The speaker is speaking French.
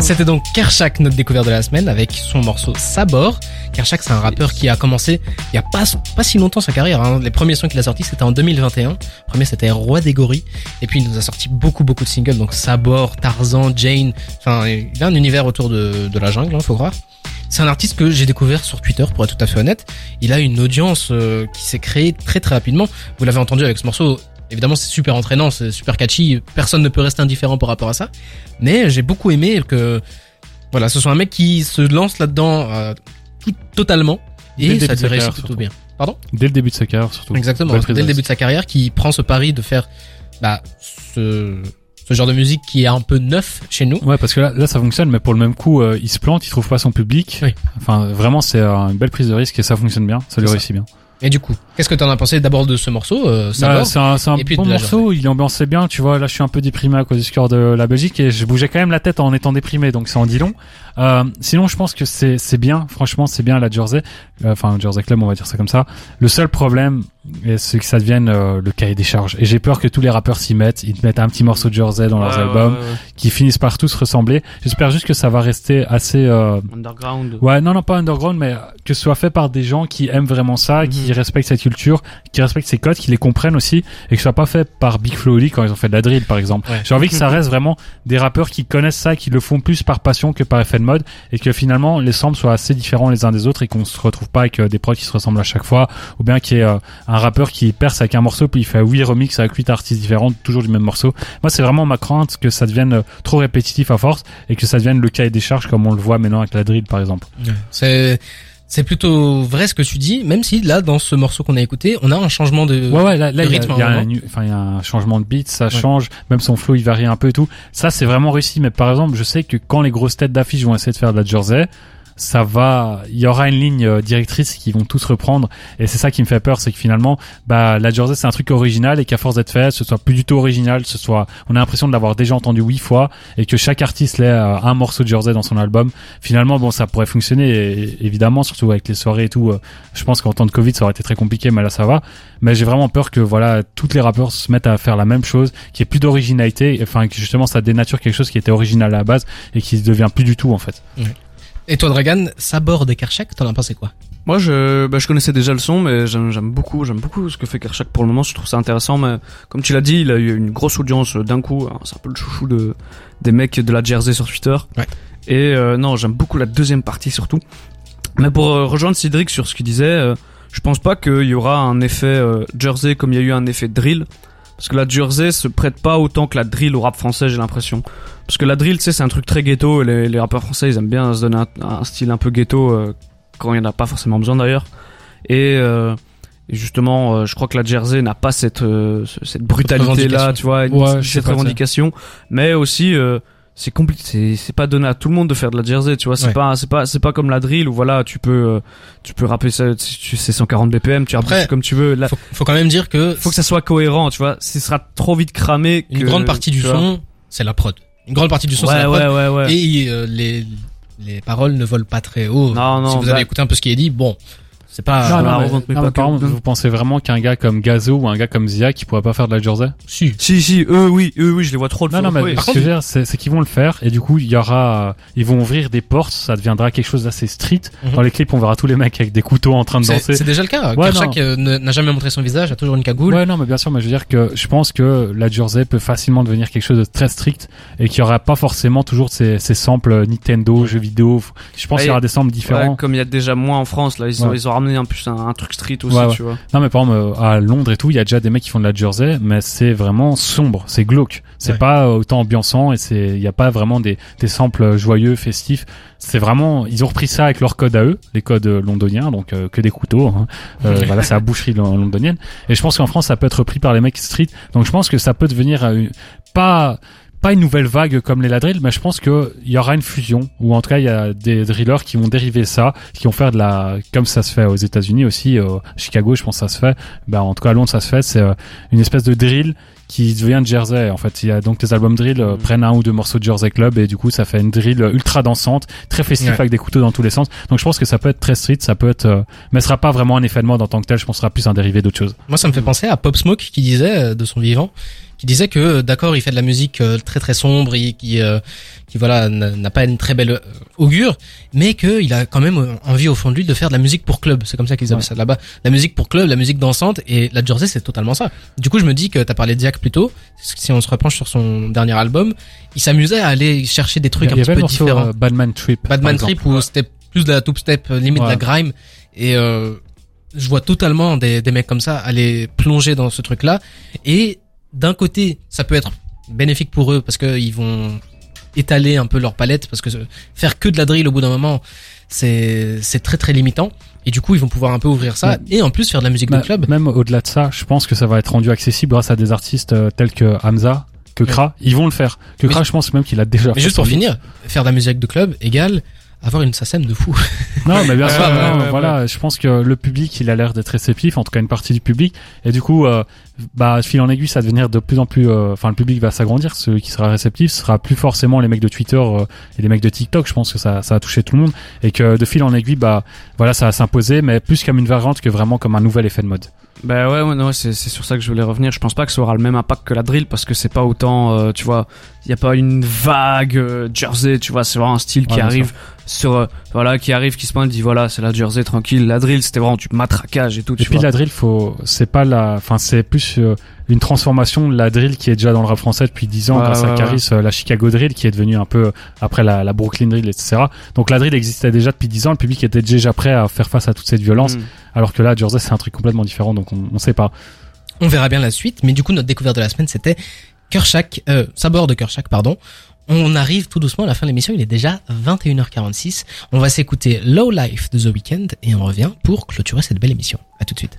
C'était donc Kershak, notre découverte de la semaine, avec son morceau Sabor. Kershak, c'est un rappeur qui a commencé il y a pas, pas si longtemps sa carrière. Hein. Les premiers sons qu'il a sortis, c'était en 2021. Le premier, c'était Roi des gorilles. Et puis, il nous a sorti beaucoup, beaucoup de singles. Donc, Sabor, Tarzan, Jane. Enfin, il a un univers autour de, la jungle, hein, faut croire. C'est un artiste que j'ai découvert sur Twitter, pour être tout à fait honnête. Il a une audience euh, qui s'est créée très très rapidement. Vous l'avez entendu avec ce morceau Évidemment, c'est super entraînant, c'est super catchy. Personne ne peut rester indifférent par rapport à ça. Mais j'ai beaucoup aimé que, voilà, ce soit un mec qui se lance là-dedans euh, tout, totalement et ça lui réussit plutôt bien. Pardon? Dès le début de sa carrière, surtout. Exactement. Dès le début de sa carrière, qui prend ce pari de faire bah, ce, ce genre de musique qui est un peu neuf chez nous. Ouais, parce que là, là ça fonctionne, mais pour le même coup, euh, il se plante, il trouve pas son public. Oui. Enfin, vraiment, c'est euh, une belle prise de risque et ça fonctionne bien, ça lui réussit bien. Et du coup, qu'est-ce que t'en as pensé d'abord de ce morceau euh, bah, C'est un, un bon morceau, il ambiançait bien, tu vois. Là, je suis un peu déprimé à cause du score de la Belgique et je bougeais quand même la tête en étant déprimé, donc c'est en dit long. Euh, sinon, je pense que c'est c'est bien. Franchement, c'est bien la Jersey. Euh, enfin, Jersey Club, on va dire ça comme ça. Le seul problème, c'est que ça devienne euh, le cahier des charges. Et j'ai peur que tous les rappeurs s'y mettent. Ils mettent un petit morceau de Jersey dans leurs albums, qui finissent par tous ressembler. J'espère juste que ça va rester assez euh, underground. Ouais, non, non, pas underground, mais que ce soit fait par des gens qui aiment vraiment ça, qui mhm. respectent cette culture, qui respectent ces codes, qui les comprennent aussi, et que ce soit pas fait par Big Flo quand ils ont fait de la drill, par exemple. J'ai envie que ça reste vraiment des rappeurs qui connaissent ça, qui le font plus par passion que par effet de mode et que finalement les samples soient assez différents les uns des autres et qu'on se retrouve pas avec euh, des prods qui se ressemblent à chaque fois ou bien qu'il y ait euh, un rappeur qui perce avec un morceau puis il fait huit remix avec huit artistes différents toujours du même morceau. Moi c'est vraiment ma crainte que ça devienne euh, trop répétitif à force et que ça devienne le cahier des charges comme on le voit maintenant avec la drill par exemple. C'est c'est plutôt vrai ce que tu dis, même si là, dans ce morceau qu'on a écouté, on a un changement de, ouais, ouais, là, là, rythme. Il y, a, un, enfin, il y a un changement de beat, ça change, même son flow il varie un peu et tout. Ça, c'est vraiment réussi. Mais par exemple, je sais que quand les grosses têtes d'affiche vont essayer de faire de la jersey, ça va, il y aura une ligne euh, directrice qui vont tous reprendre et c'est ça qui me fait peur, c'est que finalement, bah la Jersey c'est un truc original et qu'à force d'être fait, ce soit plus du tout original, ce soit, on a l'impression de l'avoir déjà entendu huit fois et que chaque artiste ait euh, un morceau de Jersey dans son album. Finalement, bon, ça pourrait fonctionner et, évidemment, surtout avec les soirées et tout. Euh, je pense qu'en temps de Covid, ça aurait été très compliqué, mais là ça va. Mais j'ai vraiment peur que voilà, toutes les rappeurs se mettent à faire la même chose, qu'il y ait plus d'originalité, enfin que justement ça dénature quelque chose qui était original à la base et qui devient plus du tout en fait. Et toi, Dragan, Sabor de Kershak, t'en as pensé quoi Moi, je, bah, je connaissais déjà le son, mais j'aime beaucoup, j'aime beaucoup ce que fait Kershak pour le moment. Je trouve ça intéressant, mais comme tu l'as dit, il a eu une grosse audience d'un coup. C'est un peu le chouchou de des mecs de la Jersey sur Twitter. Ouais. Et euh, non, j'aime beaucoup la deuxième partie surtout. Mais pour euh, rejoindre Cédric sur ce qu'il disait, euh, je pense pas qu'il y aura un effet Jersey comme il y a eu un effet drill. Parce que la Jersey se prête pas autant que la drill au rap français, j'ai l'impression. Parce que la drill, tu sais, c'est un truc très ghetto. Les, les rappeurs français, ils aiment bien se donner un, style un peu ghetto euh, quand il n'y en a pas forcément besoin d'ailleurs. Et, euh, justement, euh, je crois que la Jersey n'a pas cette cette brutalité là, tu vois, cette revendication, mais aussi c'est compliqué c'est c'est pas donné à tout le monde de faire de la jersey tu vois. C'est pas c'est pas c'est pas comme la drill où voilà tu peux euh, tu peux rapper ça tu sais 140 BPM tu rappes comme tu veux. Là faut, faut, quand même dire que faut que ça soit cohérent tu vois. Ce sera trop vite cramé une grande partie du son c'est la prod. Une grande partie du son c'est la prod. ouais, ouais, et euh, les les paroles ne volent pas très haut. Non, non, si vous avez bah écouté un peu ce qui est dit bon c'est pas. Non, vous pensez vraiment qu'un gars comme Gazo ou un gars comme Zia qui pourrait pas faire de la jersey Si. Si, si, eux, oui, eux, oui, je les vois trop le Non, non, mais ce que je veux dire, c'est qu'ils vont le faire et du coup, il y aura, ils vont ouvrir des portes, ça deviendra quelque chose d'assez street. Mhm. Dans les clips, on verra tous les mecs avec des couteaux en train de danser. C'est déjà le cas. Ouais, Kershak euh, n'a jamais montré son visage, a toujours une cagoule. Ouais, non, mais bien sûr, mais je veux dire que je pense que la jersey peut facilement devenir quelque chose de très strict et qu'il y aura pas forcément toujours ces, ces samples Nintendo, jeux vidéo. Je pense qu'il y aura des samples différents. comme il y a déjà moins en France, là, ils ont, ils ont ramené un, plus un street aussi, tu vois. Non, mais par exemple, euh, à Londres et tout, il y a déjà des mecs qui font de la jersey, mais c'est vraiment sombre, c'est glauque. C'est pas autant ambiançant et c'est, il y a pas vraiment des, des samples joyeux, festifs. C'est vraiment, ils ont repris ça avec leurs codes à eux, les codes londoniens, donc euh, que des couteaux. Hein. Euh, voilà, c'est la boucherie londonienne. Et je pense qu'en France, ça peut être repris par les mecs street. Donc je pense que ça peut devenir pas pas une nouvelle vague comme les ladrills, mais je pense qu'il y aura une fusion, ou en tout cas il y a des drillers qui vont dériver ça, qui vont faire de la, comme ça se fait aux États-Unis aussi, euh, Chicago, je pense que ça se fait, ben en tout cas à Londres ça se fait, c'est euh, une espèce de drill qui devient de Jersey. En fait, il y a donc tes albums drill euh, mm. prennent un ou deux morceaux de Jersey Club et du coup ça fait une drill ultra dansante, très festif avec des couteaux dans tous les sens. Donc je pense que ça peut être très street, ça peut être, mais ce sera pas vraiment un effet de mode en tant que tel. Je pense que ce sera plus un dérivé d'autre chose. Moi, ça me fait penser à Pop Smoke qui disait de son vivant qui disait que d'accord, il fait de la musique euh, très très sombre et qui euh, qui voilà n'a pas une très belle euh, augure, mais qu'il a quand même euh, envie au fond de lui de faire de la musique pour club. C'est comme ça qu'ils appellent Ouais. ça là-bas. La musique pour club, la musique dansante et la Jersey c'est totalement ça. Du coup, je me dis que t'as parlé de Diak plus tôt. Si on se repenche sur son dernier album, il s'amusait à aller chercher des Il trucs y un petit peu différents. euh, Badman Trip. Badman. Trip où c'était plus de la top step, euh, limite de la grime. Et euh, je vois totalement des, des mecs comme ça aller plonger dans ce truc-là. Et d'un côté, ça peut être bénéfique pour eux parce qu'ils vont étaler un peu leur palette parce que faire que de la drill au bout d'un moment, c'est c'est très très limitant. Et du coup, ils vont pouvoir un peu ouvrir ça et en plus faire de la musique Bah, de club. Même au-delà de ça, je pense que ça va être rendu accessible grâce à des artistes euh, tels que Hamza, que Kra. Ils vont le faire. Que Kra, je pense même qu'il a déjà Mais fait juste pour finir, faire de la musique de club égale avoir une SACEM de fou. Non, mais bien sûr, ouais, non, ouais, voilà, je pense que le public, il a l'air d'être réceptif, en tout cas une partie du public, et du coup, euh, bah, fil en aiguille, ça va devenir de plus en plus, euh, enfin, le public va s'agrandir, celui qui sera réceptif ce sera plus forcément les mecs de Twitter euh, et les mecs de TikTok, je pense que ça, ça va toucher tout le monde, et que de fil en aiguille, bah, voilà, ça va s'imposer, mais plus comme une variante que vraiment comme un nouvel effet de mode. Bah ouais, ouais, non, c'est c'est sur ça que je voulais revenir. Je pense pas que ça aura le même impact que la drill parce que c'est pas autant, euh, tu vois, il y a pas une vague euh, jersey, tu vois, c'est vraiment un style qui Ouais, arrive sur, euh, voilà, qui arrive, qui se pointe, dit voilà, c'est la jersey tranquille. La drill, c'était vraiment du matraquage et tout, tu Et puis vois. la drill, faut, c'est pas la, enfin c'est plus euh, une transformation de la drill qui est déjà dans le rap français depuis 10 ans Ouais, grâce ouais, à Caris, euh, la Chicago drill qui est devenue un peu euh, après la, la Brooklyn drill, etc. Donc la drill existait déjà depuis 10 ans, le public était déjà prêt à faire face à toute cette violence, Mm. alors que là, Jersey c'est un truc complètement différent, donc on, on sait pas. On verra bien la suite, mais du coup notre découverte de la semaine c'était Kershak, euh, Sabor de Kershak, pardon. On arrive tout doucement à la fin de l'émission, il est déjà 21h46. On va s'écouter Low Life de The Weeknd et on revient pour clôturer cette belle émission. À tout de suite.